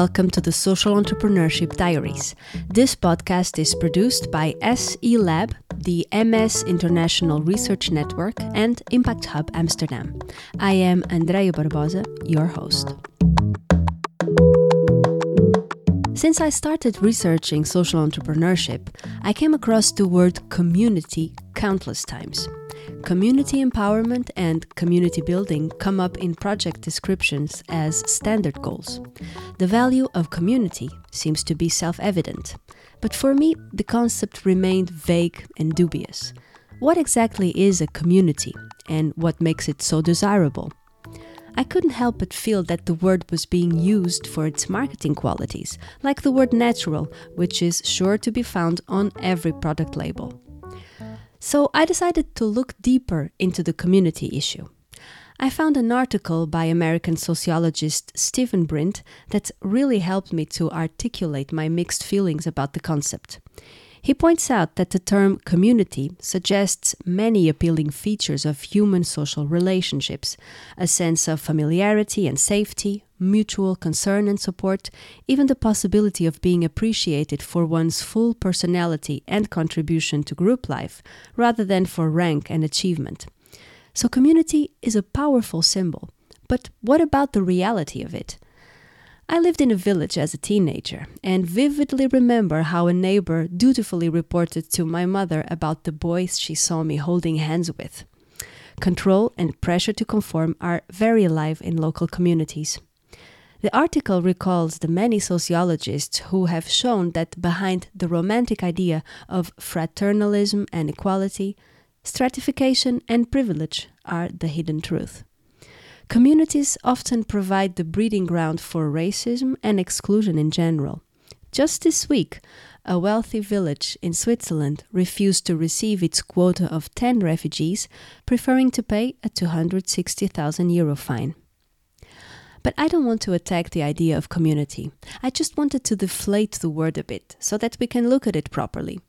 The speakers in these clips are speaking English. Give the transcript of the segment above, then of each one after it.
welcome to the Social Entrepreneurship Diaries. This podcast is produced by SE Lab, the EMES International Research Network, and Impact Hub Amsterdam. I am Andrea Barbosa, your host. Since I started researching social entrepreneurship, I came across the word community countless times. Community empowerment and community building come up in project descriptions as standard goals. The value of community seems to be self evident, but for me, the concept remained vague and dubious. What exactly is a community, and what makes it so desirable? I couldn't help but feel that the word was being used for its marketing qualities, like the word natural, which is sure to be found on every product label. So I decided to look deeper into the community issue. I found an article by American sociologist Steven Brint that really helped me to articulate my mixed feelings about the concept. He points out that the term community suggests many appealing features of human social relationships a sense of familiarity and safety, mutual concern and support, even the possibility of being appreciated for one's full personality and contribution to group life, rather than for rank and achievement. So, community is a powerful symbol. But what about the reality of it? I lived in a village as a teenager and vividly remember how a neighbor dutifully reported to my mother about the boys she saw me holding hands with. Control and pressure to conform are very alive in local communities. The article recalls the many sociologists who have shown that behind the romantic idea of fraternalism and equality, stratification and privilege are the hidden truth. Communities often provide the breeding ground for racism and exclusion in general. Just this week, a wealthy village in Switzerland refused to receive its quota of 10 refugees, preferring to pay a 260,000 euro fine. But I don't want to attack the idea of community. I just wanted to deflate the word a bit so that we can look at it properly.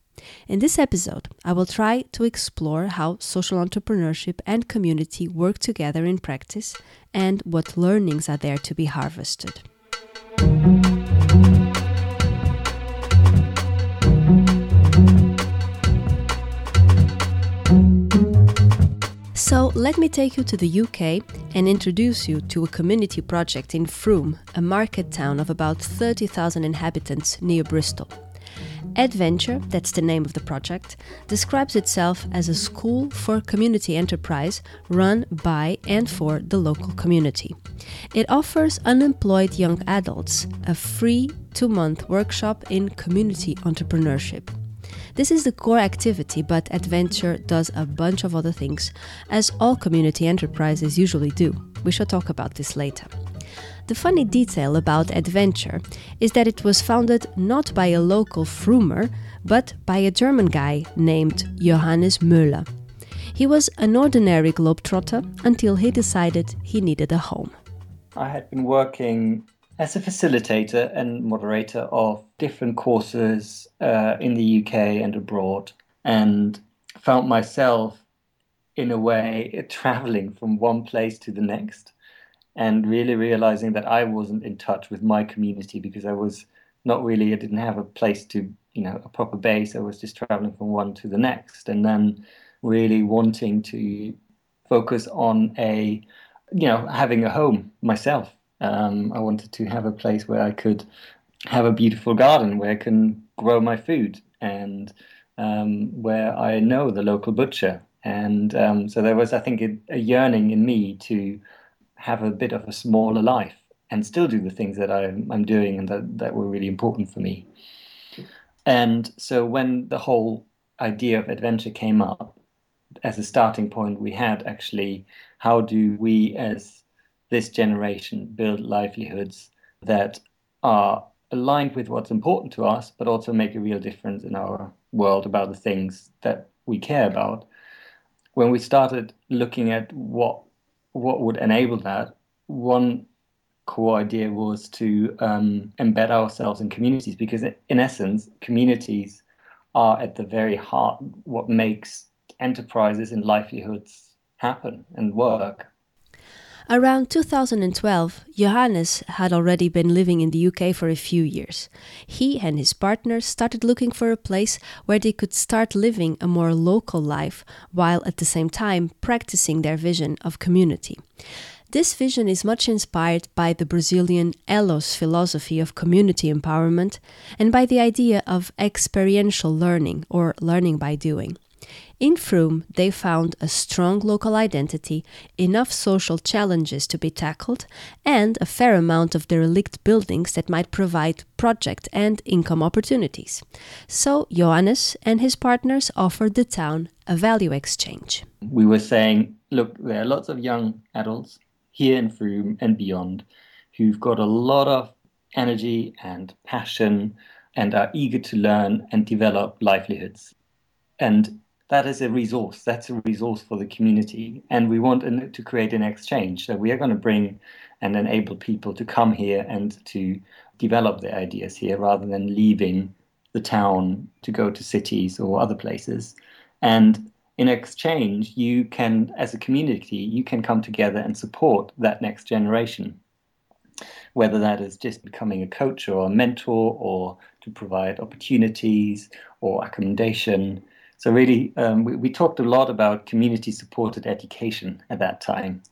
In this episode, I will try to explore how social entrepreneurship and community work together in practice and what learnings are there to be harvested. Let me take you to the UK and introduce you to a community project in Frome, a market town of about 30,000 inhabitants near Bristol. Edventure, that's the name of the project, describes itself as a school for community enterprise run by and for the local community. It offers unemployed young adults a free two month workshop in community entrepreneurship. This is the core activity, but Edventure does a bunch of other things, as all community enterprises usually do. We shall talk about this later. The funny detail about Edventure is that it was founded not by a local Frumer, but by a German guy named Johannes Müller. He was an ordinary globetrotter until he decided he needed a home. I had been working as a facilitator and moderator of different courses uh, in the UK and abroad, and found myself in a way traveling from one place to the next and really realizing that I wasn't in touch with my community because I was not really I didn't have a place to you know a proper base. I was just traveling from one to the next and then really wanting to focus on a you know having a home myself um, I wanted to have a place where I could have a beautiful garden where I can grow my food and um, where I know the local butcher and um, so there was I think a, a yearning in me to have a bit of a smaller life and still do the things that I'm, I'm doing and that, that were really important for me. And so when the whole idea of Edventure came up, as a starting point, we had actually how do we, as this generation, build livelihoods that are aligned with what's important to us, but also make a real difference in our world about the things that we care about. When we started looking at what what would enable that, one core idea was to um, embed ourselves in communities because, in essence, communities are at the very heart what makes enterprises and livelihoods happen and work. Around 2012, Johannes had already been living in the UK for a few years. He and his partner started looking for a place where they could start living a more local life while at the same time practicing their vision of community. This vision is much inspired by the Brazilian Elos philosophy of community empowerment and by the idea of experiential learning or learning by doing. In Frome, they found a strong local identity, enough social challenges to be tackled, and a fair amount of derelict buildings that might provide project and income opportunities. So, Johannes and his partners offered the town a value exchange. We were saying, look, there are lots of young adults here in Frome and beyond who've got a lot of energy and passion and are eager to learn and develop livelihoods. And that is a resource. That's a resource for the community. And we want to create an exchange. So we are going to bring and enable people to come here and to develop their ideas here rather than leaving the town to go to cities or other places. And in exchange, you can, as a community, you can come together and support that next generation. Whether that is just becoming a coach or a mentor or to provide opportunities or accommodation so really, um, we, we talked a lot about community-supported education at that time,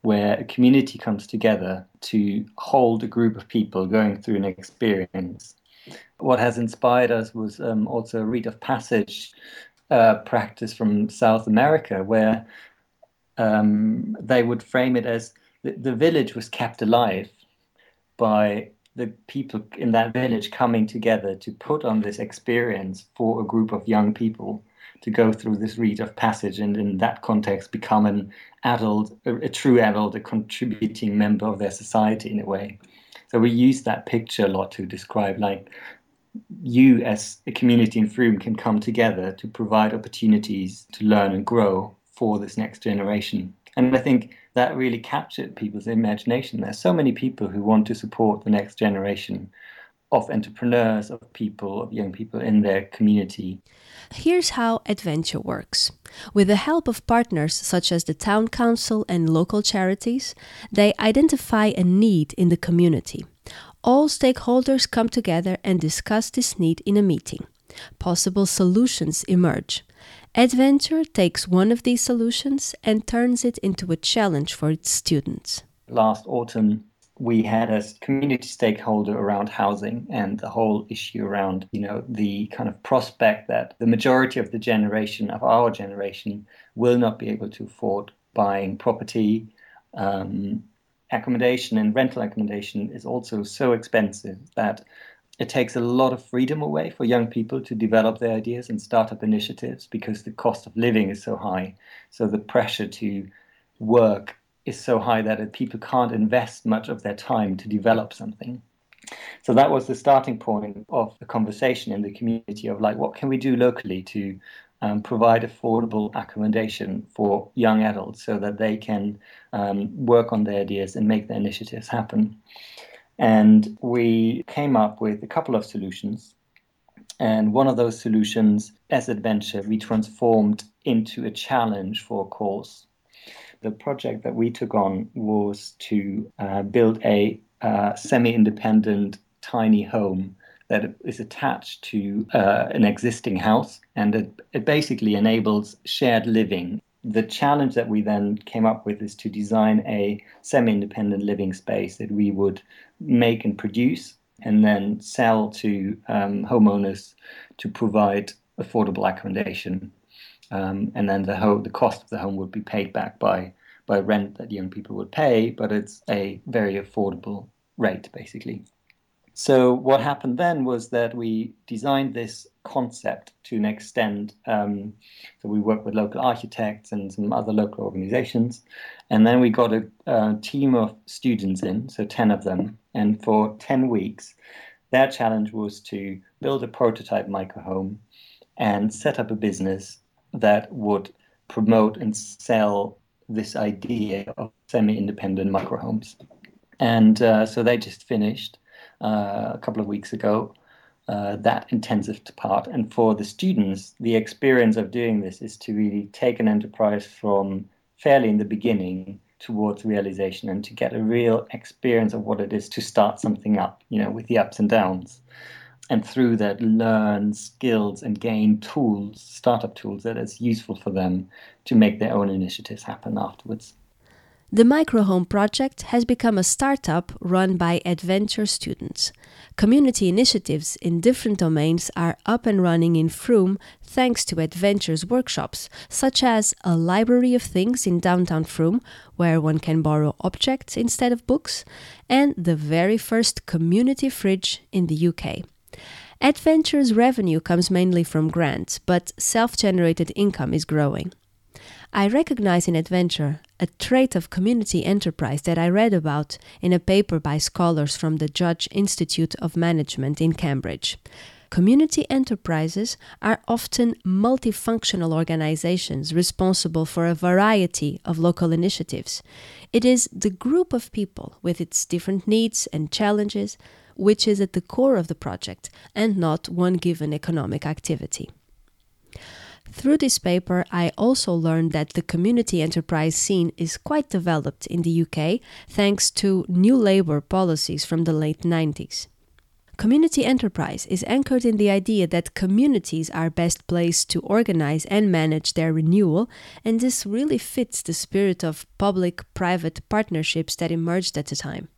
where a community comes together to hold a group of people going through an experience. What has inspired us was um, also a rite of passage uh, practice from South America, where um, they would frame it as the, the village was kept alive by the people in that village coming together to put on this experience for a group of young people to go through this rite of passage and in that context become an adult, a, a true adult, a contributing member of their society in a way. So we use that picture a lot to describe like you as a community in Frome can come together to provide opportunities to learn and grow for this next generation. And I think that really captured people's imagination. There's so many people who want to support the next generation of entrepreneurs, of people, of young people in their community. Here's how Edventure works. With the help of partners such as the town council and local charities, they identify a need in the community. All stakeholders come together and discuss this need in a meeting. Possible solutions emerge. Edventure takes one of these solutions and turns it into a challenge for its students. Last autumn, we had a community stakeholder around housing and the whole issue around you know the kind of prospect that the majority of the generation of our generation will not be able to afford buying property. Um, accommodation and rental accommodation is also so expensive that it takes a lot of freedom away for young people to develop their ideas and start up initiatives because the cost of living is so high. So the pressure to work is so high that people can't invest much of their time to develop something. So that was the starting point of the conversation in the community of like, what can we do locally to um, provide affordable accommodation for young adults so that they can um, work on their ideas and make their initiatives happen. And we came up with a couple of solutions. And one of those solutions, as Edventure, we transformed into a challenge for a course the project that we took on was to uh, build a uh, semi-independent tiny home that is attached to uh, an existing house, and it, it basically enables shared living. The challenge that we then came up with is to design a semi-independent living space that we would make and produce and then sell to um, homeowners to provide affordable accommodation um, and then the the cost of the home would be paid back by by rent that young people would pay, but it's a very affordable rate, basically. So what happened then was that we designed this concept to an extent. Um, so we worked with local architects and some other local organizations, and then we got a, a team of students in, so ten of them, and for ten weeks, their challenge was to build a prototype microhome and set up a business that would promote and sell this idea of semi-independent microhomes. And uh, so they just finished uh, a couple of weeks ago uh, that intensive part. And for the students, the experience of doing this is to really take an enterprise from fairly in the beginning towards realization and to get a real experience of what it is to start something up, you know, with the ups and downs. And through that, learn skills and gain tools, startup tools that is useful for them to make their own initiatives happen afterwards. The Microhome project has become a startup run by Edventure students. Community initiatives in different domains are up and running in Frome thanks to Edventures workshops, such as a library of things in downtown Frome, where one can borrow objects instead of books, and the very first community fridge in the UK. Edventures revenue comes mainly from grants, but self generated income is growing. I recognize in Edventure a trait of community enterprise that I read about in a paper by scholars from the Judge Institute of Management in Cambridge. Community enterprises are often multifunctional organizations responsible for a variety of local initiatives. It is the group of people with its different needs and challenges which is at the core of the project and not one given economic activity. Through this paper, I also learned that the community enterprise scene is quite developed in the UK thanks to new labour policies from the late 90s. Community enterprise is anchored in the idea that communities are best placed to organize and manage their renewal, and this really fits the spirit of public private partnerships that emerged at the time.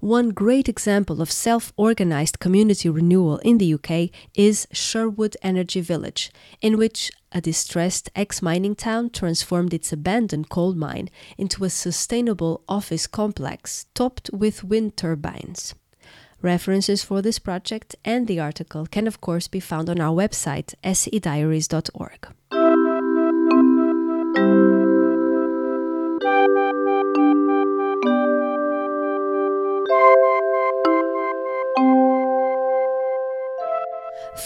One great example of self organized community renewal in the UK is Sherwood Energy Village, in which a distressed ex mining town transformed its abandoned coal mine into a sustainable office complex topped with wind turbines. References for this project and the article can, of course, be found on our website, sediaries.org.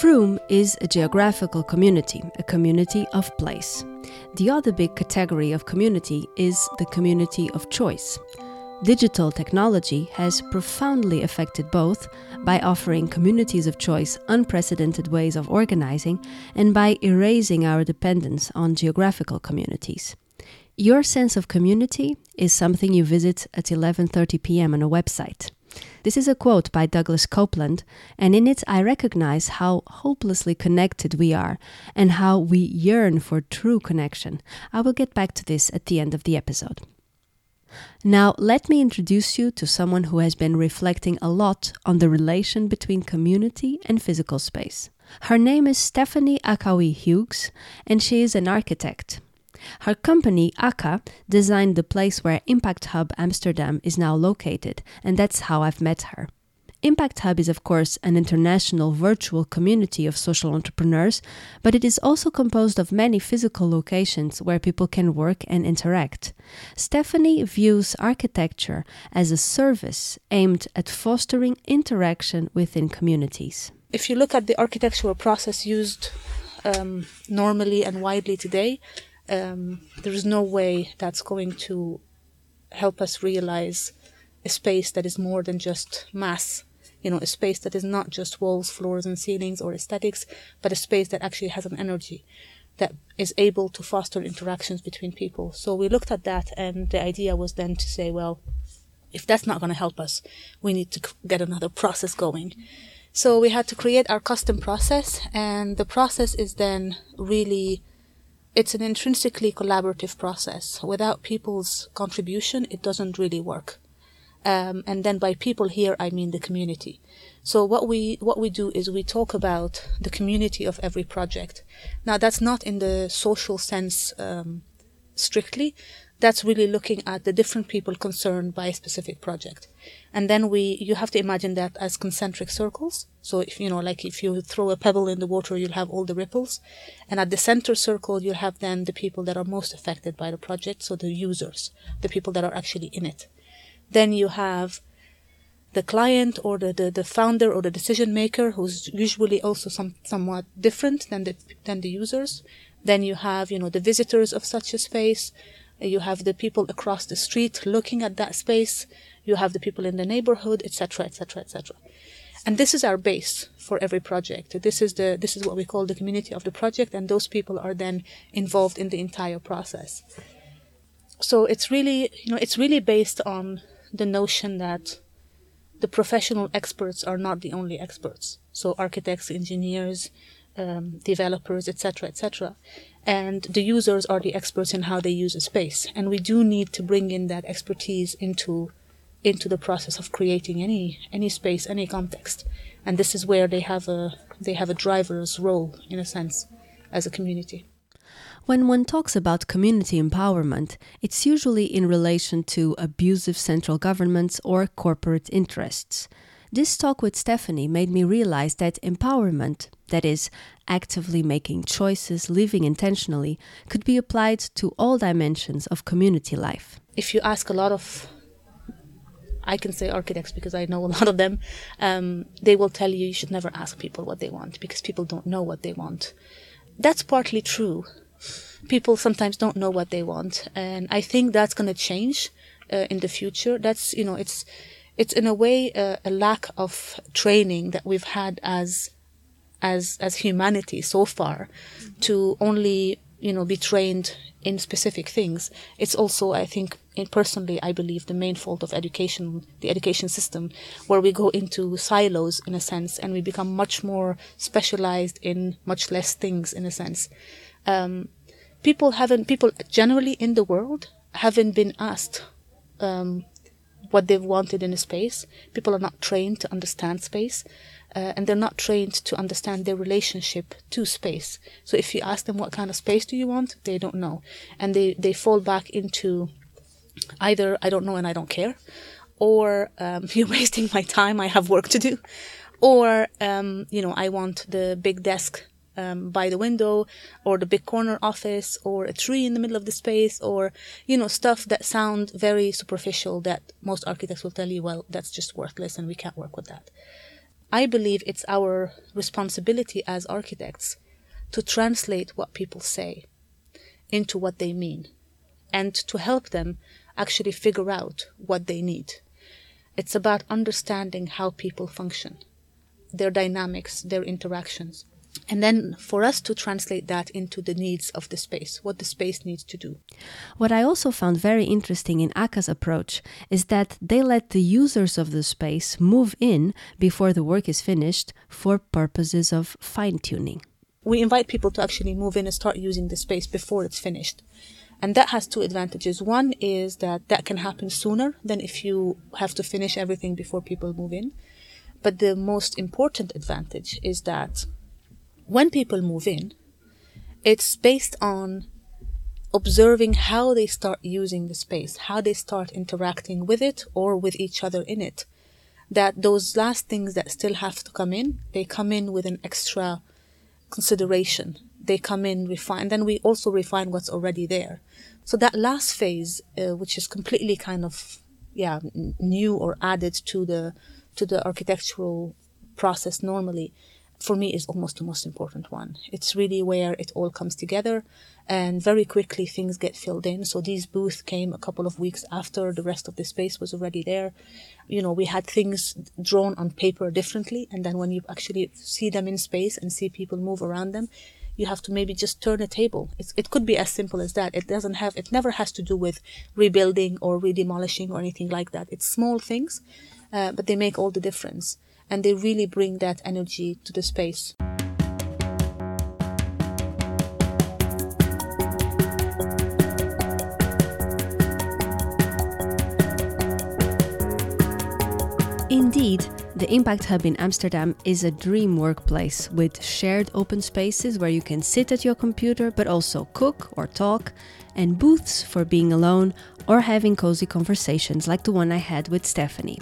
Frome is a geographical community, a community of place. The other big category of community is the community of choice. Digital technology has profoundly affected both by offering communities of choice unprecedented ways of organizing and by erasing our dependence on geographical communities. Your sense of community is something you visit at 11:30 p.m. on a website. This is a quote by Douglas Coupland, and in it I recognize how hopelessly connected we are and how we yearn for true connection. I will get back to this at the end of the episode. Now, let me introduce you to someone who has been reflecting a lot on the relation between community and physical space. Her name is Stephanie Akkaoui Hughes, and she is an architect. Her company, AKA, designed the place where Impact Hub Amsterdam is now located, and that's how I've met her. Impact Hub is, of course, an international virtual community of social entrepreneurs, but it is also composed of many physical locations where people can work and interact. Stephanie views architecture as a service aimed at fostering interaction within communities. If you look at the architectural process used um, normally and widely today, um, there is no way that's going to help us realize a space that is more than just mass you know a space that is not just walls floors and ceilings or aesthetics but a space that actually has an energy that is able to foster interactions between people. So we looked at that and the idea was then to say well if that's not going to help us we need to get another process going. So we had to create our custom process and the process is then really it's an intrinsically collaborative process. Without people's contribution, it doesn't really work. Um, and then by people here, I mean the community. So what we what we do is we talk about the community of every project. Now that's not in the social sense um, strictly. That's really looking at the different people concerned by a specific project. And then we you have to imagine that as concentric circles. So if you know like if you throw a pebble in the water you'll have all the ripples. And at the center circle you'll have then the people that are most affected by the project so the users the people that are actually in it. Then you have the client or the, the, the founder or the decision maker who's usually also some somewhat different than the than the users. Then you have you know the visitors of such a space you have the people across the street looking at that space you have the people in the neighborhood, etc., etc., etc. And this is our base for every project. This is the this is what we call the community of the project, and those people are then involved in the entire process. so it's really you know it's really based on the notion that the professional experts are not the only experts. So architects, engineers, um, developers, etc., etc., and the users are the experts in how they use a space. And we do need to bring in that expertise into into the process of creating any any space, any context. And this is where they have a they have a driver's role in a sense as a community. When one talks about community empowerment, it's usually in relation to abusive central governments or corporate interests. This talk with Stephanie made me realize that empowerment, that is, actively making choices, living intentionally, could be applied to all dimensions of community life. If you ask a lot of I can say architects because I know a lot of them. Um, they will tell you you should never ask people what they want because people don't know what they want. That's partly true, people sometimes don't know what they want, and I think that's going to change uh, in the future. That's you know, it's it's in a way uh, a lack of training that we've had as as as humanity so far to only you know be trained in specific things. It's also i think personally i believe the main fault of education the education system where we go into silos in a sense and we become much more specialized in much less things in a sense. Um, people haven't people generally in the world haven't been asked um, what they've wanted in space. People are not trained to understand space, uh, and they're not trained to understand their relationship to space. So if you ask them what kind of space do you want, they don't know, and they they fall back into either I don't know and I don't care, or um, you're wasting my time. I have work to do, or um, you know I want the big desk um, by the window or the big corner office or a tree in the middle of the space or you know stuff that sound very superficial that most architects will tell you well that's just worthless and we can't work with that. I believe it's our responsibility as architects to translate what people say into what they mean and to help them actually figure out what they need. It's about understanding how people function their dynamics their interactions and then for us to translate that into the needs of the space, what the space needs to do. What I also found very interesting in AKA's approach is that they let the users of the space move in before the work is finished for purposes of fine tuning. We invite people to actually move in and start using the space before it's finished. And that has two advantages. One is that that can happen sooner than if you have to finish everything before people move in. But the most important advantage is that when people move in, it's based on observing how they start using the space, how they start interacting with it or with each other in it. That those last things that still have to come in, they come in with an extra consideration. They come in, refine, then we also refine what's already there. So that last phase, uh, which is completely kind of, yeah, new or added to the, to the architectural process normally, for me is almost the most important one. It's really where it all comes together and very quickly things get filled in. So these booths came a couple of weeks after the rest of the space was already there. You know, we had things drawn on paper differently. And then when you actually see them in space and see people move around them, you have to maybe just turn a table. It's, it could be as simple as that. It doesn't have, it never has to do with rebuilding or redemolishing or anything like that. It's small things, uh, but they make all the difference and they really bring that energy to the space. Indeed, the Impact Hub in Amsterdam is a dream workplace with shared open spaces where you can sit at your computer but also cook or talk, and booths for being alone or having cozy conversations like the one I had with Stephanie.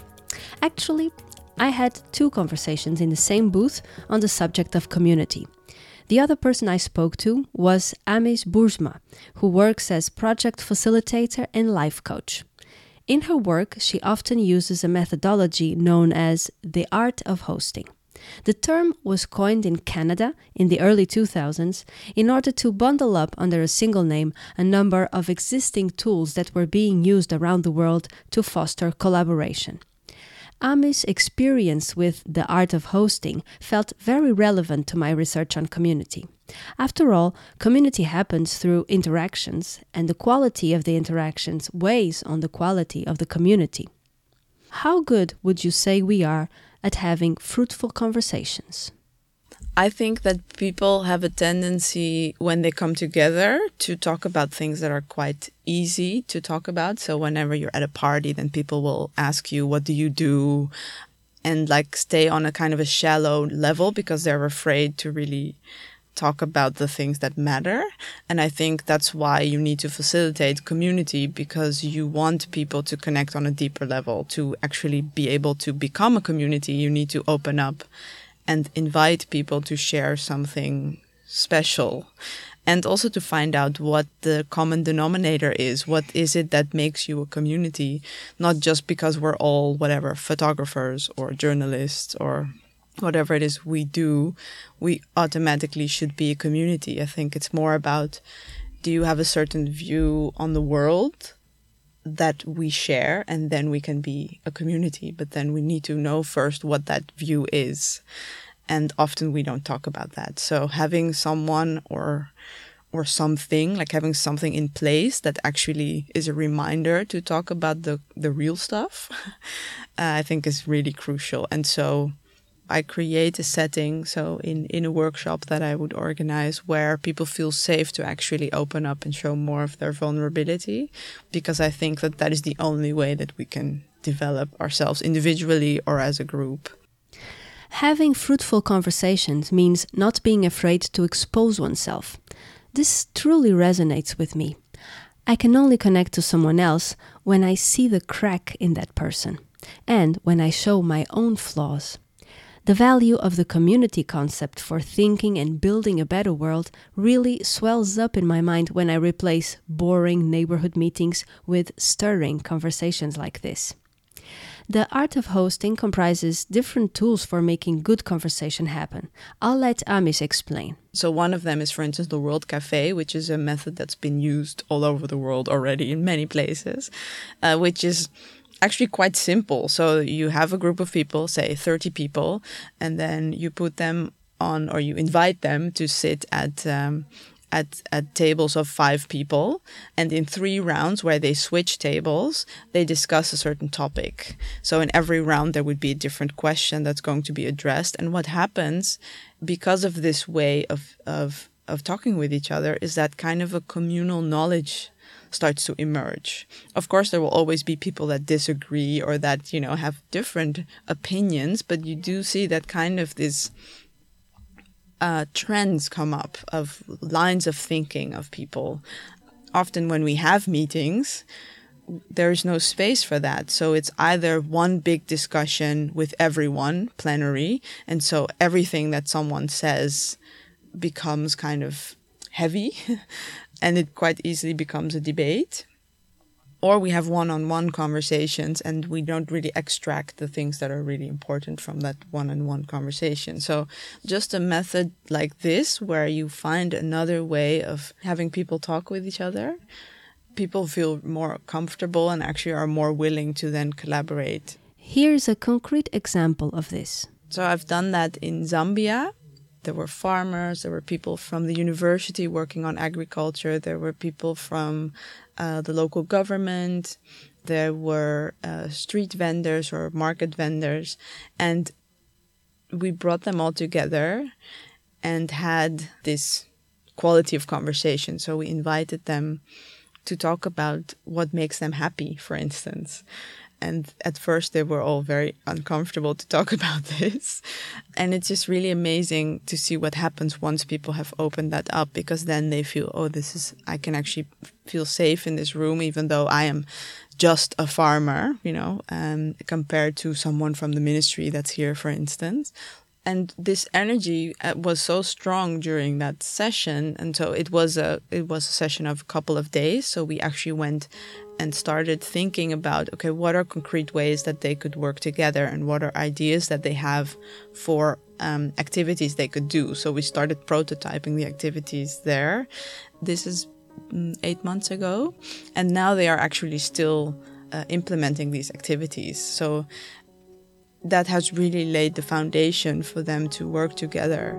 Actually, I had two conversations in the same booth on the subject of community. The other person I spoke to was Amis Boersma, who works as project facilitator and life coach. In her work, she often uses a methodology known as the art of hosting. The term was coined in Canada in the early 2000s in order to bundle up under a single name a number of existing tools that were being used around the world to foster collaboration. Ami's experience with the art of hosting felt very relevant to my research on community. After all, community happens through interactions, and the quality of the interactions weighs on the quality of the community. How good would you say we are at having fruitful conversations? I think that people have a tendency when they come together to talk about things that are quite easy to talk about. So whenever you're at a party, then people will ask you, what do you do? And like stay on a kind of a shallow level because they're afraid to really talk about the things that matter. And I think that's why you need to facilitate community because you want people to connect on a deeper level. To actually be able to become a community, you need to open up and invite people to share something special and also to find out what the common denominator is. What is it that makes you a community? Not just because we're all whatever photographers or journalists or whatever it is we do, we automatically should be a community. I think it's more about do you have a certain view on the world that we share and then we can be a community. But then we need to know first what that view is and often we don't talk about that. So having someone or or something like having something in place that actually is a reminder to talk about the the real stuff uh, i think is really crucial. And so I create a setting, so in, in a workshop that I would organize where people feel safe to actually open up and show more of their vulnerability, because I think that that is the only way that we can develop ourselves individually or as a group. Having fruitful conversations means not being afraid to expose oneself. This truly resonates with me. I can only connect to someone else when I see the crack in that person and when I show my own flaws. The value of the community concept for thinking and building a better world really swells up in my mind when I replace boring neighborhood meetings with stirring conversations like this. The art of hosting comprises different tools for making good conversation happen. I'll let Amis explain. So, one of them is, for instance, the World Cafe, which is a method that's been used all over the world already in many places, uh, which is actually quite simple. So you have a group of people, say 30 people, and then you put them on or you invite them to sit at um, at, at tables of five people. And in three rounds where they switch tables, they discuss a certain topic. So in every round, there would be a different question that's going to be addressed. And what happens because of this way of, of, of talking with each other is that kind of a communal knowledge starts to emerge. Of course, there will always be people that disagree or that, you know, have different opinions, but you do see that kind of this uh, trends come up of lines of thinking of people. Often when we have meetings, there's no space for that. So it's either one big discussion with everyone, plenary, and so everything that someone says becomes kind of heavy and it quite easily becomes a debate. Or we have one on one conversations and we don't really extract the things that are really important from that one on one conversation. So, just a method like this, where you find another way of having people talk with each other, people feel more comfortable and actually are more willing to then collaborate. Here's a concrete example of this. So, I've done that in Zambia there were farmers, there were people from the university working on agriculture, there were people from uh, the local government, there were uh, street vendors or market vendors, and we brought them all together and had this quality of conversation. So we invited them to talk about what makes them happy, for instance. And at first, they were all very uncomfortable to talk about this. And it's just really amazing to see what happens once people have opened that up because then they feel, oh, this is, I can actually feel safe in this room, even though I am just a farmer, you know, um, compared to someone from the ministry that's here, for instance and this energy uh, was so strong during that session. And so it was a it was a session of a couple of days. So we actually went and started thinking about okay what are concrete ways that they could work together? And what are ideas that they have for um, activities they could do? So we started prototyping the activities there. This is mm, eight months ago. And now they are actually still uh, implementing these activities. So that has really laid the foundation for them to work together.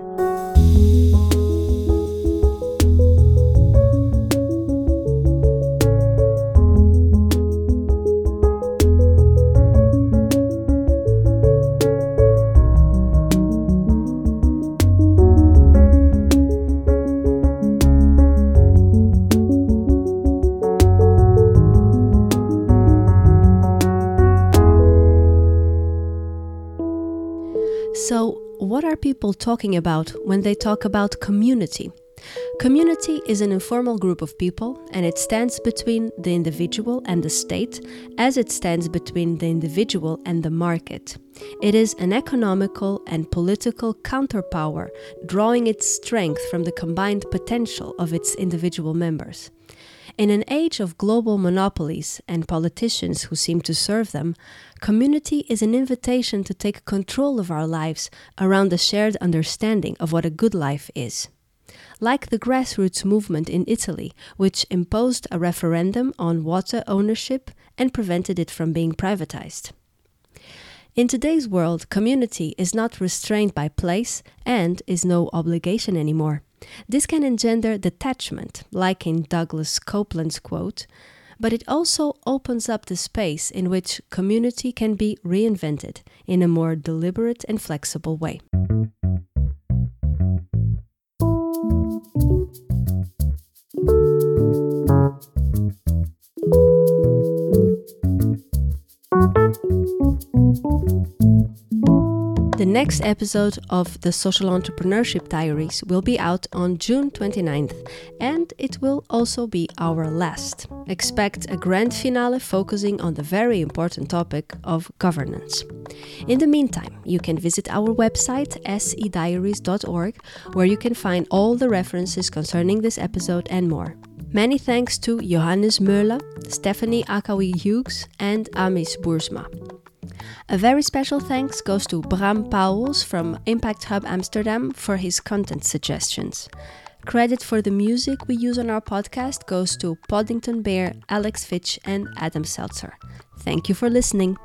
People talking about when they talk about community? Community is an informal group of people and it stands between the individual and the state as it stands between the individual and the market. It is an economical and political counterpower, drawing its strength from the combined potential of its individual members. In an age of global monopolies and politicians who seem to serve them, community is an invitation to take control of our lives around a shared understanding of what a good life is. Like the grassroots movement in Italy, which imposed a referendum on water ownership and prevented it from being privatized. In today's world, community is not restrained by place and is no obligation anymore. This can engender detachment, like in Douglas Coupland's quote, but it also opens up the space in which community can be reinvented in a more deliberate and flexible way. The next episode of the Social Entrepreneurship Diaries will be out on June 29th, and it will also be our last. Expect a grand finale focusing on the very important topic of governance. In the meantime, you can visit our website sediaries.org, where you can find all the references concerning this episode and more. Many thanks to Johannes Möller, Stephanie Akkaoui Hughes, and Amis Boersma. A very special thanks goes to Bram Pauls from Impact Hub Amsterdam for his content suggestions. Credit for the music we use on our podcast goes to Poddington Bear, Alex Fitch, and Adam Selzer. Thank you for listening.